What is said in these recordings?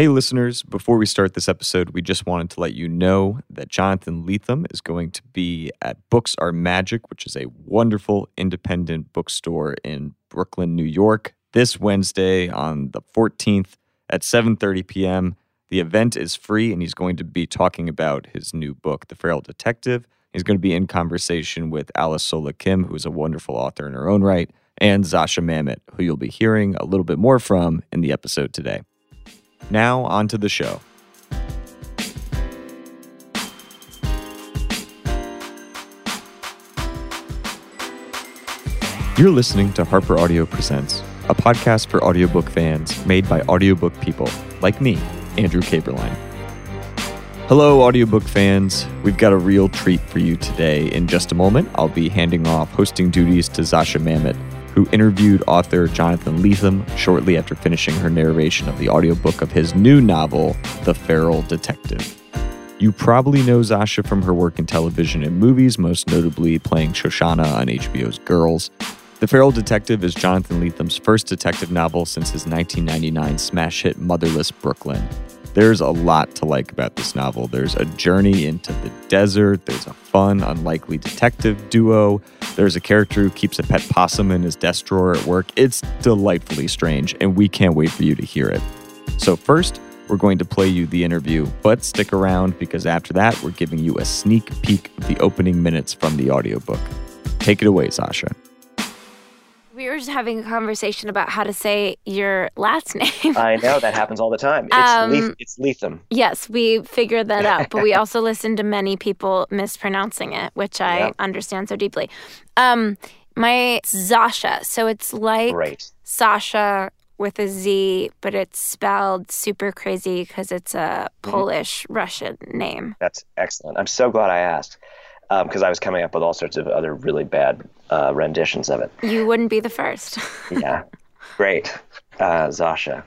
Hey, listeners, before we start this episode, we just wanted to let you know that Jonathan Lethem is going to be at Books Are Magic, which is a wonderful independent bookstore in Brooklyn, New York, this Wednesday on the 14th at 7:30 p.m. The event is free and he's going to be talking about his new book, The Feral Detective. He's going to be in conversation with Alice Sola Kim, who is a wonderful author in her own right, and Zosia Mamet, who you'll be hearing a little bit more from in the episode today. Now, on to the show. You're listening to Harper Audio Presents, a podcast for audiobook fans made by audiobook people like me, Andrew Caberline. Hello, audiobook fans. We've got a real treat for you today. In just a moment, I'll be handing off hosting duties to Zosia Mamet, who interviewed author Jonathan Lethem shortly after finishing her narration of the audiobook of his new novel, The Feral Detective. You probably know Zosia from her work in television and movies, most notably playing Shoshana on HBO's Girls. The Feral Detective is Jonathan Lethem's first detective novel since his 1999 smash hit Motherless Brooklyn. There's a lot to like about this novel. There's a journey into the desert, there's a fun, unlikely detective duo, there's a character who keeps a pet possum in his desk drawer at work. It's delightfully strange, and we can't wait for you to hear it. So, first, we're going to play you the interview, but stick around because after that, we're giving you a sneak peek of the opening minutes from the audiobook. Take it away, Zosia. We were just having a conversation about how to say your last name. I know that happens all the time. It's, Um, Leith- it's Lethem. yes, we figured that out, but we also listened to many people mispronouncing it, which I understand so deeply. Um, my Zosia, so it's like. Sasha with a Z, but it's spelled super crazy because it's a Mm-hmm. Polish Russian name. That's excellent. I'm so glad I asked because I was coming up with all sorts of other really bad uh, renditions of it. You wouldn't be the first. Yeah. Great. Uh, Zosia.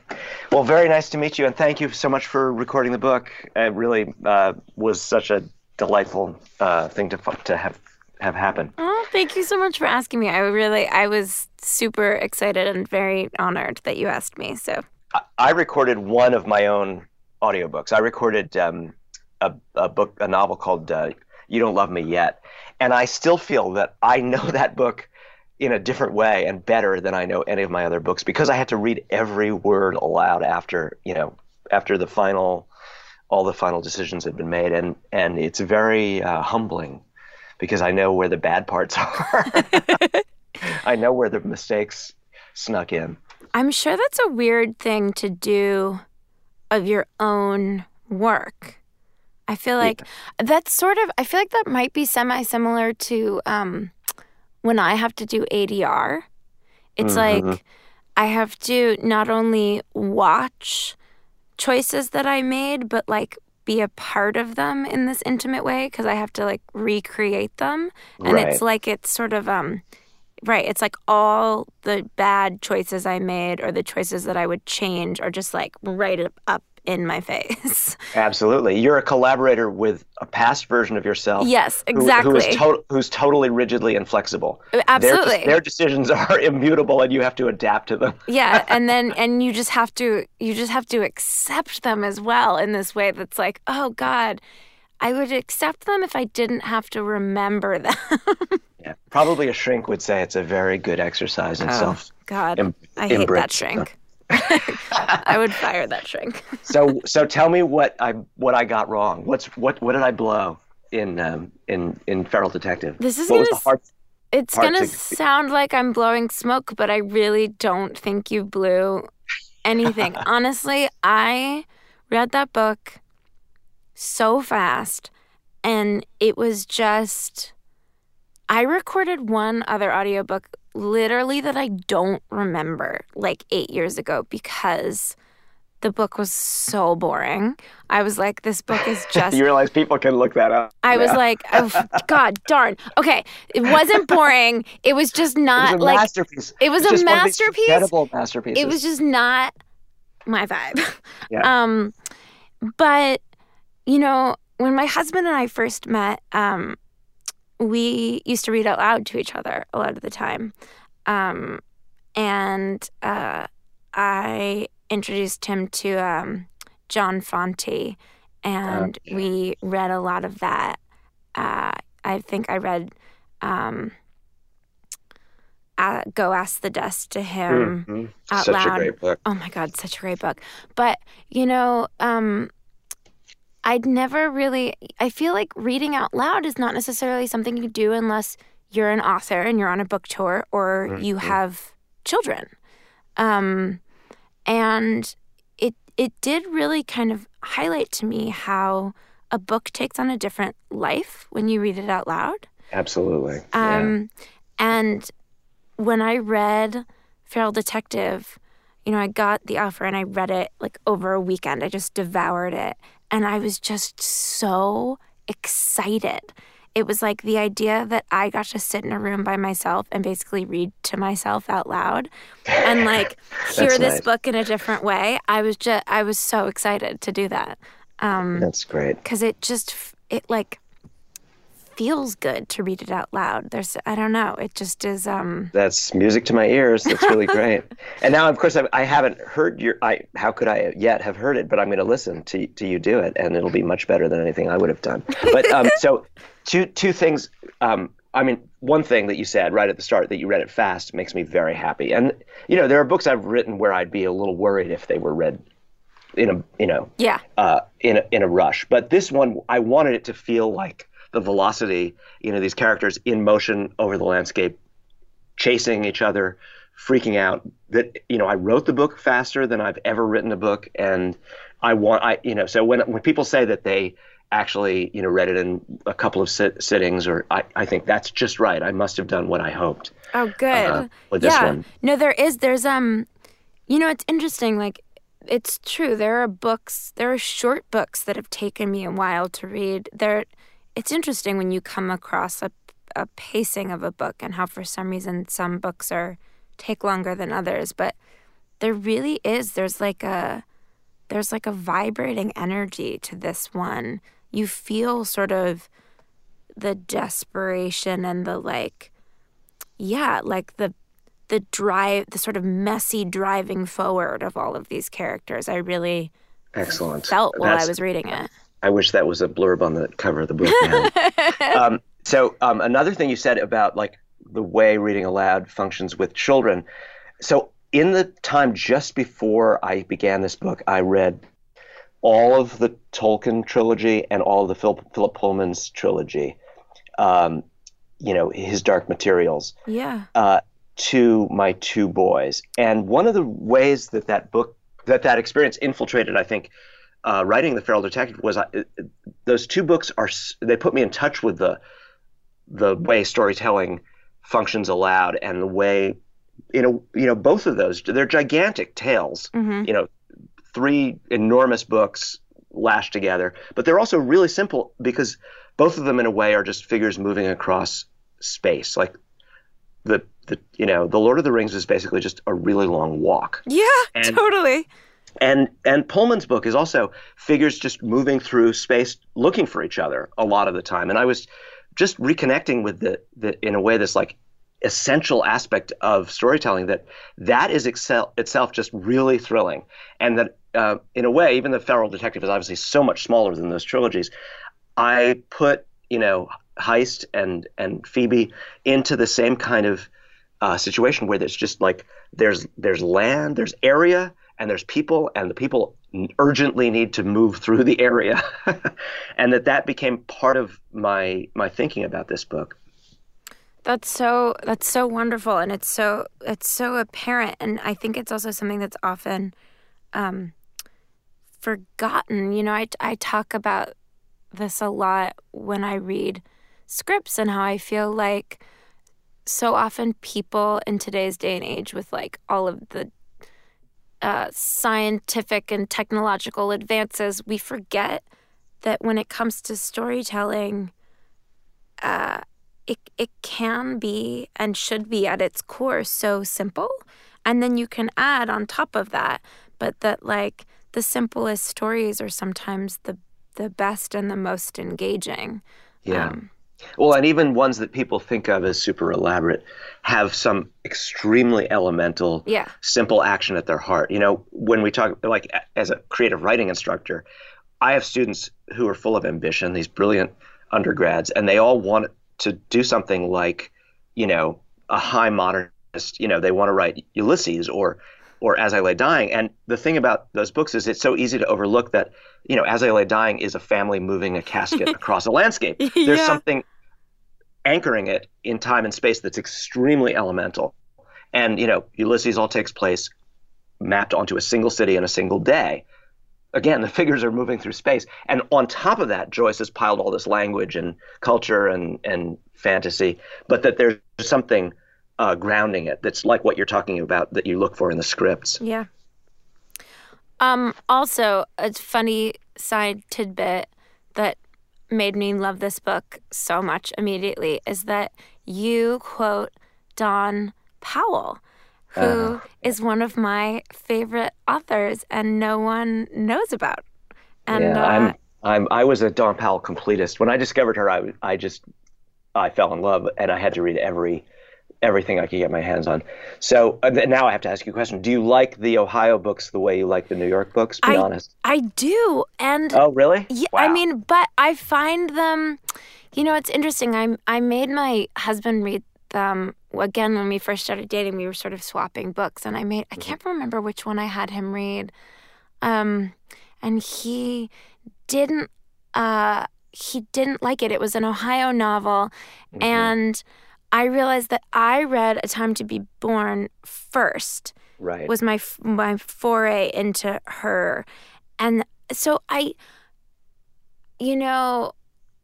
Well, very nice to meet you, and thank you so much for recording the book. It really uh, was such a delightful uh, thing to to have have happen. Oh, thank you so much for asking me. I really, I was super excited and very honored that you asked me. So, I, I recorded one of my own audiobooks. I recorded um, a, a book, a novel called uh, "You Don't Love Me Yet," and I still feel that I know that book in a different way and better than I know any of my other books because I had to read every word aloud after you know after the final all the final decisions had been made and and it's very uh, humbling because I know where the bad parts are. I know where the mistakes snuck in. I'm sure that's a weird thing to do of your own work. I feel like that's sort of, I feel like that might be semi similar to um, when I have to do ADR. It's Mhm. like I have to not only watch choices that I made, but like be a part of them in this intimate way because I have to like recreate them. And Right. it's like it's sort of um right, it's like all the bad choices I made or the choices that I would change are just like right up in my face. Absolutely. You're a collaborator with a past version of yourself. yes, who- exactly. Who is to- who's totally rigidly inflexible. Uh, absolutely. their decisions are immutable and you have to adapt to them. yeah, and then and you just have to you just have to accept them as well in this way that's like, "Oh god, I would accept them if I didn't have to remember them." Yeah. Probably a shrink would say it's a very good exercise in oh, self. god, em- I hate that shrink. I would fire that shrink. So so tell me what I what I got wrong. What's what what did I blow in um, in in Feral Detective? This is what gonna the hard It's Hard gonna to- sound like I'm blowing smoke, but I really don't think you blew anything. Honestly, I read that book so fast and it was just I recorded one other audiobook literally that I don't remember like 8 years ago because the book was so boring. I was like this book is just you realize people can look that up. I was like, oh, God darn. Okay, it wasn't boring. It was just it not was a like masterpiece. it was It's a just one of these masterpiece. Incredible masterpieces. it was just not my vibe. Yeah. Um, but you know, when my husband and I first met, um, we used to read out loud to each other a lot of the time, um, and uh, I introduced him to um, John Fante, and Okay. we read a lot of that. Uh, I think I read um, uh, "Go Ask the Dust to Him." Mhm. out Such loud. a great book. Oh my God, such a great book. But, you know, um, I'd never really, I feel like reading out loud is not necessarily something you do unless you're an author and you're on a book tour or you have children. Um, and it, it did really kind of highlight to me how a book takes on a different life when you read it out loud. Absolutely. Yeah. Um, And when I read Feral Detective, you know, I got the offer and I read it like over a weekend. I just devoured it. And I was just so excited. It was like the idea that I got to sit in a room by myself and basically read to myself out loud and like hear That's this nice. book in a different way. I was just, I was so excited to do that. Um, That's great. because it just it like feels good to read it out loud there's i don't know it just is um That's music to my ears. That's really great. And now, of course, I, I haven't heard your. I how could I yet have heard it? But I'm going to listen to to you do it, and it'll be much better than anything I would have done. But um, so two two things. Um, I mean, one thing that you said right at the start that you read it fast makes me very happy. And you know, there are books I've written where I'd be a little worried if they were read in a you know yeah uh, in a, in a rush. But this one, I wanted it to feel like the velocity. You know, these characters in motion over the landscape, chasing each other, freaking out. That you know, I wrote the book faster than I've ever written a book, and I want I you know. So when when people say that they actually you know read it in a couple of sit- sittings, or I I think that's just right. I must have done what I hoped. oh good Uh, with this yeah one. no there is there's um you know it's interesting like it's true there are books there are short books that have taken me a while to read there it's interesting when you come across a, a pacing of a book and how for some reason some books are take longer than others but there really is there's like a there's like a vibrating energy to this one. You feel sort of the desperation and the like yeah like the the drive the sort of messy driving forward of all of these characters. I really Excellent. felt while i was reading it I wish that was a blurb on the cover of the book. Now. um, so um, another thing you said about like the way reading aloud functions with children. So in the time just before I began this book, I read all of the Tolkien trilogy and all of the Phil, Philip Pullman's trilogy. Um, you know, his Dark Materials yeah uh, to my two boys. And one of the ways that that book, that that experience infiltrated, I think, uh, writing the Feral Detective was I, those two books are they put me in touch with the the way storytelling functions aloud and the way you know you know both of those they're gigantic tales hmm you know three enormous books lashed together but they're also really simple because both of them in a way are just figures moving across space. Like the the you know the lord of the rings is basically just a really long walk. Yeah And- totally and and Pullman's book is also figures just moving through space looking for each other a lot of the time. And I was just reconnecting with the, the in a way this like essential aspect of storytelling that that is excel, itself just really thrilling. And that uh, in a way even the feral detective is obviously so much smaller than those trilogies. I put you know heist and and phoebe into the same kind of uh, situation where there's just like there's there's land there's area and there's people and the people urgently need to move through the area and that that became part of my my thinking about this book That's so that's so wonderful and it's so it's so apparent and I think it's also something that's often um forgotten. You know, I I talk about this a lot when I read scripts and how I feel like so often people in today's day and age with like all of the uh, scientific and technological advances, we forget that when it comes to storytelling, uh, it it can be and should be at its core so simple. And then you can add on top of that but that like the simplest stories are sometimes the the best and the most engaging. Yeah. Um, Well, and even ones that people think of as super elaborate have some extremely elemental, Yeah. simple action at their heart. You know, when we talk, like as a creative writing instructor, I have students who are full of ambition, these brilliant undergrads, and they all want to do something like, you know, a high modernist, you know, they want to write Ulysses or or As I Lay Dying. And the thing about those books is it's so easy to overlook that, you know, As I Lay Dying is a family moving a casket across a landscape. There's Yeah. something anchoring it in time and space that's extremely elemental. And, you know, Ulysses all takes place mapped onto a single city in a single day. Again, the figures are moving through space. And on top of that, Joyce has piled all this language and culture and, and fantasy, but that there's something uh, grounding it that's like what you're talking about that you look for in the scripts. Yeah. Um, also, a funny side tidbit that made me love this book so much immediately is that you quote Dawn Powell, who is Uh-huh. one of my favorite authors and no one knows about. And yeah, uh, I'm, I'm, I was a Dawn Powell completist. When I discovered her, I, I just, I fell in love, and I had to read every, everything I could get my hands on. So uh, now I have to ask you a question: Do you like the Ohio books the way you like the New York books? Be I- honest. I do. And Oh, really? Yeah, I mean, but I find them. You know, it's interesting. I I made my husband read them again when we first started dating. We were sort of swapping books, and I made I can't remember which one I had him read, um, and he didn't. Uh, he didn't like it. It was an Ohio novel, Mm-hmm. and I realized that I read A Time to Be Born first. Right. was my my foray into her. And so i you know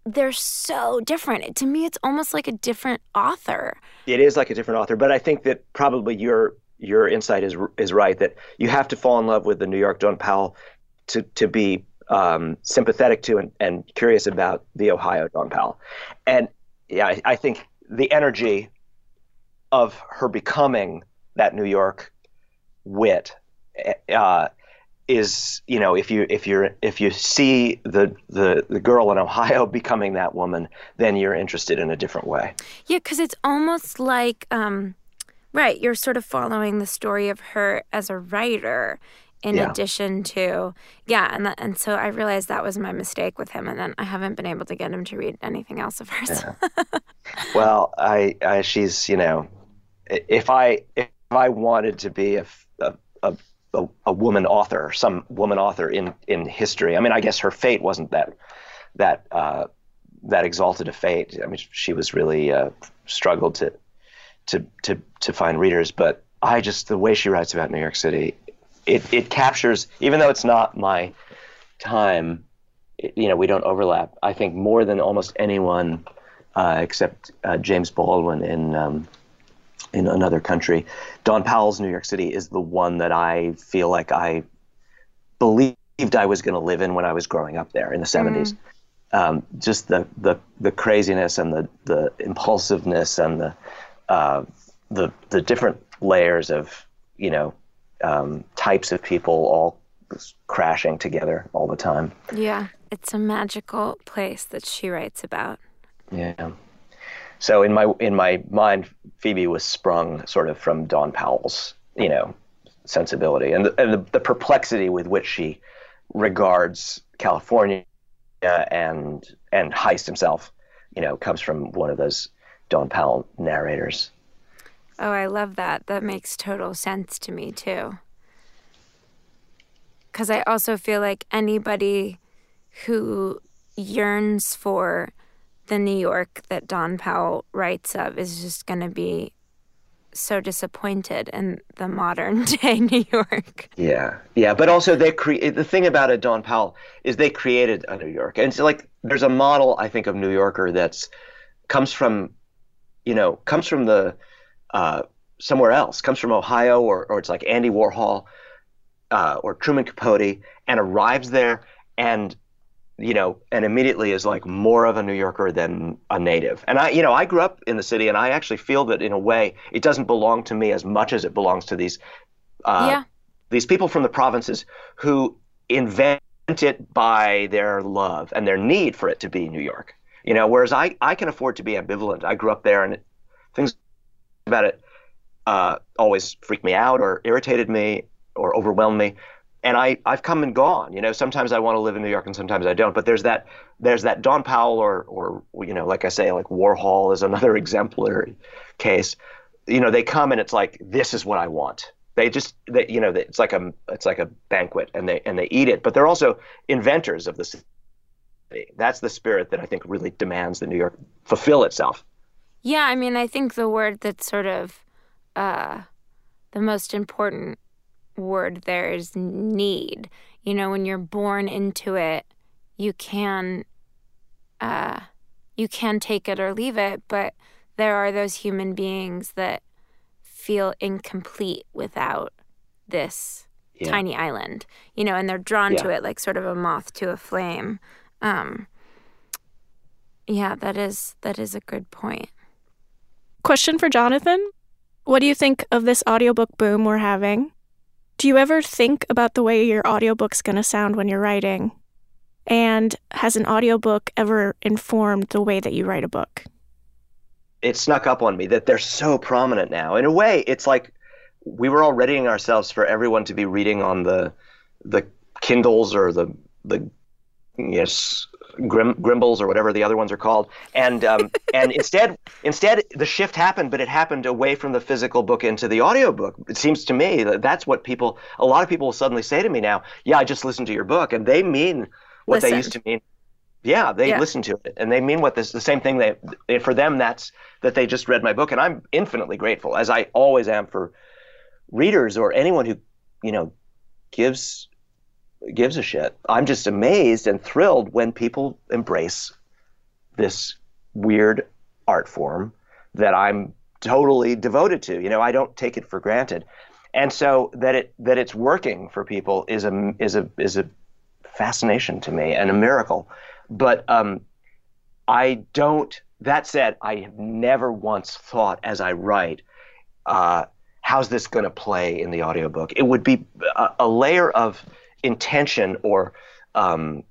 they're so different. To me it's almost like a different author. It is like a different author, but I think that probably your your insight is is right that you have to fall in love with the New York Dawn Powell to to be um, sympathetic to and, and curious about the Ohio Dawn Powell, and yeah, I, I think the energy of her becoming that New York wit uh, is you know if you if you're if you see the, the the girl in Ohio becoming that woman, then you're interested in a different way. yeah because it's almost like um right you're sort of following the story of her as a writer in Yeah. addition to yeah and that, and so i realized that was my mistake with him and then i haven't been able to get him to read anything else of hers Well, I, I she's you know, if I if I wanted to be a a a woman author, some woman author in in history. I mean, I guess her fate wasn't that that uh, that exalted a fate. I mean, she was really uh, struggled to to to to find readers. But I just the way she writes about New York City, it it captures even though it's not my time. it- you know, we don't overlap. I think more than almost anyone uh, except uh, James Baldwin in um, in another country. Dawn Powell's New York City is the one that I feel like I believed I was going to live in when I was growing up there in the 70s. Um, just the, the the craziness and the the impulsiveness and the uh, the the different layers of you know um, types of people all crashing together all the time. yeah it's a magical place that she writes about Yeah. So in my in my mind, Phoebe was sprung sort of from Dawn Powell's, you know, sensibility and the, and the, the perplexity with which she regards California and and Heist himself, you know, comes from one of those Dawn Powell narrators. Oh, I love that. That makes total sense to me too. Because I also feel like anybody who yearns for the New York that Dawn Powell writes of is just going to be so disappointed in the modern day New York. Yeah, yeah, but also they create the thing about it, Dawn Powell, is they created a New York, and it's like there's a model I think of New Yorker that's comes from, you know, comes from the uh, somewhere else, comes from Ohio, or or it's like Andy Warhol, uh, or Truman Capote, and arrives there and you know, and immediately is like more of a New Yorker than a native. And I, you know, I grew up in the city, and I actually feel that in a way it doesn't belong to me as much as it belongs to these uh, yeah. these people from the provinces who invent it by their love and their need for it to be New York. You know, whereas I, I can afford to be ambivalent. I grew up there and it, things about it uh, always freaked me out or irritated me or overwhelmed me. And I, I've come and gone. You know, sometimes I want to live in New York and sometimes I don't. But there's that there's that Dawn Powell or or you know, like I say, like Warhol is another exemplary case. You know, they come and it's like this is what I want. They just they, you know it's like a it's like a banquet and they and they eat it. But they're also inventors of the city. That's the spirit that I think really demands that New York fulfill itself. Yeah, I mean, I think the word that's sort of uh, the most important word there is need. You know, when you're born into it, you can uh, you can take it or leave it, but there are those human beings that feel incomplete without this yeah. tiny island. You know, and they're drawn yeah. to it like sort of a moth to a flame. Um, yeah, that is that is a good point. Question for Jonathan. What do you think of this audiobook boom we're having? Do you ever think about the way your audiobook's going to sound when you're writing? And has an audiobook ever informed the way that you write a book? It snuck up on me that they're so prominent now. In a way, it's like we were all readying ourselves for everyone to be reading on the the Kindles or the the yes Grim, Grimbles or whatever the other ones are called, and um, and instead instead the shift happened, but it happened away from the physical book into the audiobook. It seems to me that that's what people a lot of people will suddenly say to me now. Yeah, I just listened to your book, and they mean what Listened. they used to mean. Yeah, they yeah. listen to it, and they mean what this the same thing. They for them that's that they just read my book, and I'm infinitely grateful, as I always am for readers or anyone who you know gives gives a shit. I'm just amazed and thrilled when people embrace this weird art form that I'm totally devoted to. You know, I don't take it for granted. And so that it that it's working for people is a is a is a fascination to me and a miracle. But um, I don't. That said, I have never once thought as I write, uh, how's this going to play in the audiobook? It would be a, a layer of intention or um,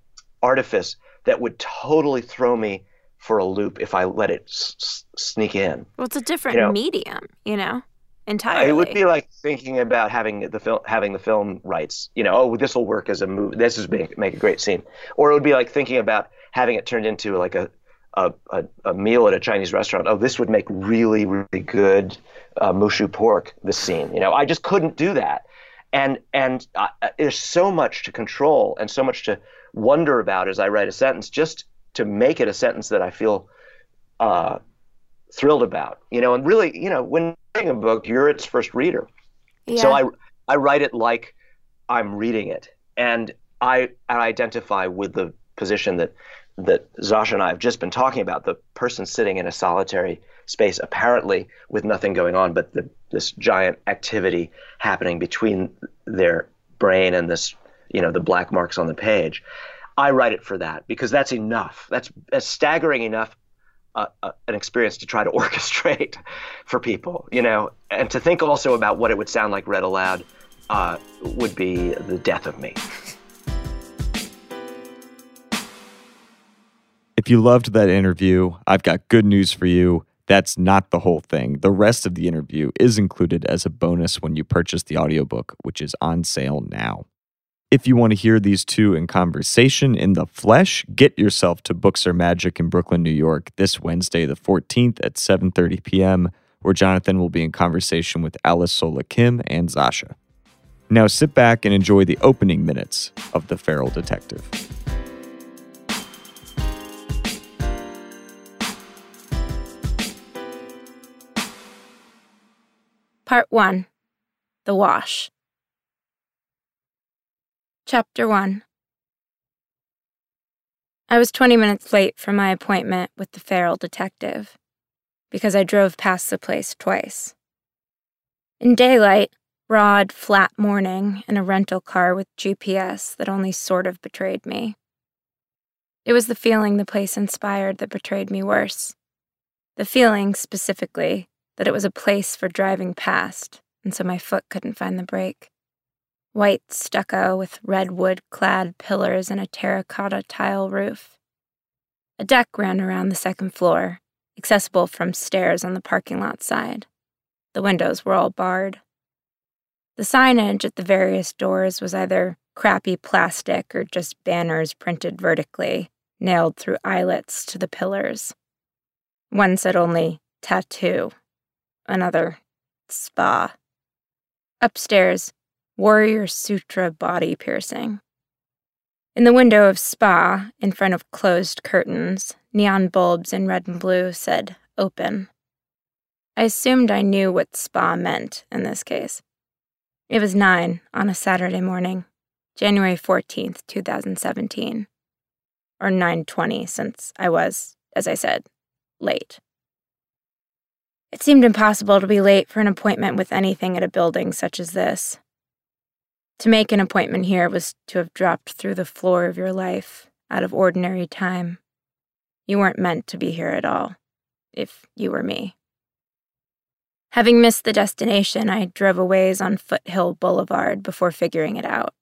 artifice that would totally throw me for a loop if I let it s- sneak in. Well, it's a different you know? medium, you know, entirely. It would be like thinking about having the film, having the film rights. You know, oh, this will work as a movie. This is make, make a great scene. Or it would be like thinking about having it turned into like a a, a, a meal at a Chinese restaurant. Oh, this would make really really good uh, moo shu pork. This scene. You know, I just couldn't do that and and uh, there's so much to control and so much to wonder about as I write a sentence, just to make it a sentence that I feel uh, thrilled about. You know, and really, you know, when writing a book, you're its first reader. Yeah. So I I write it like I'm reading it, and I, I identify with the position that that Sasha and I have just been talking about, the person sitting in a solitary space, apparently with nothing going on, but the, this giant activity happening between their brain and this, you know, the black marks on the page. I write it for that because that's enough. That's a staggering enough uh, uh, an experience to try to orchestrate for people, you know, and to think also about what it would sound like read aloud uh, would be the death of me. If you loved that interview, I've got good news for you. That's not the whole thing. The rest of the interview is included as a bonus when you purchase the audiobook, which is on sale now. If you want to hear these two in conversation in the flesh, get yourself to Books Are Magic in Brooklyn, New York this Wednesday the 14th at 7:30 p.m., where Jonathan will be in conversation with Alice Sola Kim and Zosia. Now sit back and enjoy the opening minutes of The Feral Detective. Part 1 The Wash. Chapter 1 I was 20 minutes late for my appointment with the feral detective because I drove past the place twice. In daylight, broad, flat morning, in a rental car with GPS that only sort of betrayed me. It was the feeling the place inspired that betrayed me worse. The feeling, specifically, that it was a place for driving past, and so my foot couldn't find the brake. White stucco with redwood clad pillars and a terracotta tile roof. A deck ran around the second floor, accessible from stairs on the parking lot side. The windows were all barred. The signage at the various doors was either crappy plastic or just banners printed vertically, nailed through eyelets to the pillars. One said only tattoo, another spa. Upstairs, Warrior Sutra body piercing. In the window of spa, in front of closed curtains, neon bulbs in red and blue said open. I assumed I knew what spa meant in this case. It was nine on a Saturday morning, January 14th, 2017. Or 920, since I was, as I said, late. It seemed impossible to be late for an appointment with anything at a building such as this. To make an appointment here was to have dropped through the floor of your life out of ordinary time. You weren't meant to be here at all, if you were me. Having missed the destination, I drove a ways on Foothill Boulevard before figuring it out.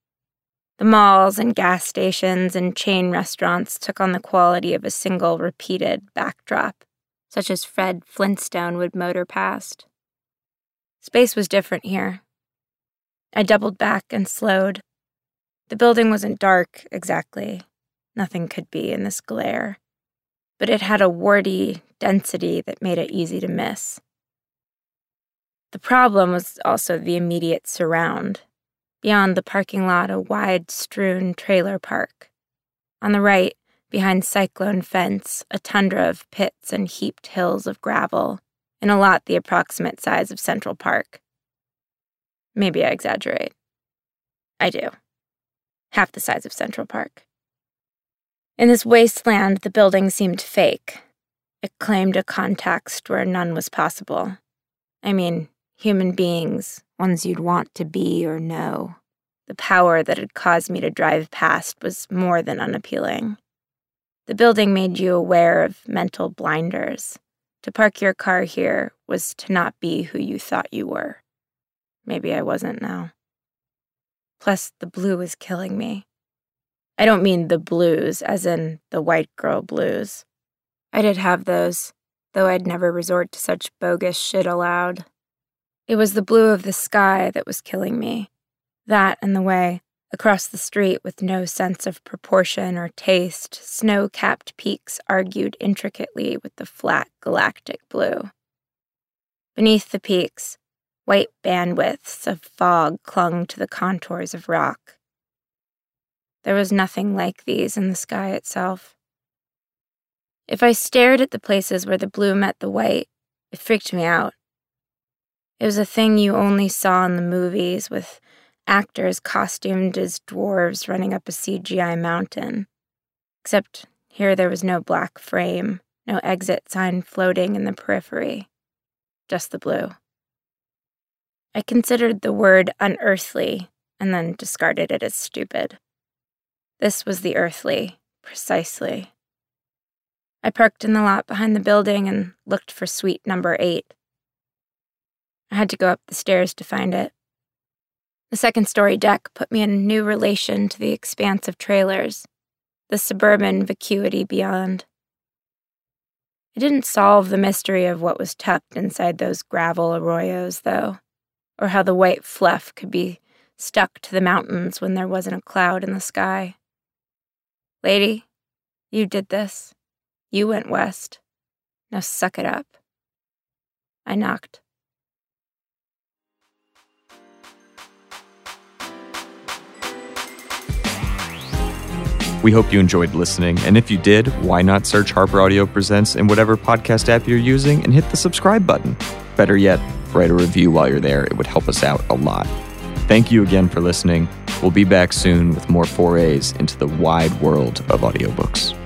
The malls and gas stations and chain restaurants took on the quality of a single repeated backdrop such as Fred Flintstone would motor past. Space was different here. I doubled back and slowed. The building wasn't dark exactly. Nothing could be in this glare. But it had a warty density that made it easy to miss. The problem was also the immediate surround. Beyond the parking lot, a wide strewn trailer park. On the right, behind Cyclone Fence, a tundra of pits and heaped hills of gravel, in a lot the approximate size of Central Park. Maybe I exaggerate. I do. Half the size of Central Park. In this wasteland, the building seemed fake. It claimed a context where none was possible. I mean, human beings, ones you'd want to be or know. The power that had caused me to drive past was more than unappealing. The building made you aware of mental blinders. To park your car here was to not be who you thought you were. Maybe I wasn't now. Plus, the blue was killing me. I don't mean the blues, as in the white girl blues. I did have those, though I'd never resort to such bogus shit aloud. It was the blue of the sky that was killing me. That and the way, Across the street, with no sense of proportion or taste, snow capped peaks argued intricately with the flat galactic blue. Beneath the peaks, white bandwidths of fog clung to the contours of rock. There was nothing like these in the sky itself. If I stared at the places where the blue met the white, it freaked me out. It was a thing you only saw in the movies with actors costumed as dwarves running up a CGI mountain. Except here there was no black frame, no exit sign floating in the periphery, just the blue. I considered the word unearthly and then discarded it as stupid. This was the earthly, precisely. I parked in the lot behind the building and looked for suite number eight. I had to go up the stairs to find it. The second story deck put me in a new relation to the expanse of trailers, the suburban vacuity beyond. It didn't solve the mystery of what was tucked inside those gravel arroyos, though, or how the white fluff could be stuck to the mountains when there wasn't a cloud in the sky. Lady, you did this. You went west. Now suck it up. I knocked. We hope you enjoyed listening, and if you did, why not search Harper Audio Presents in whatever podcast app you're using and hit the subscribe button? Better yet, write a review while you're there. It would help us out a lot. Thank you again for listening. We'll be back soon with more forays into the wide world of audiobooks.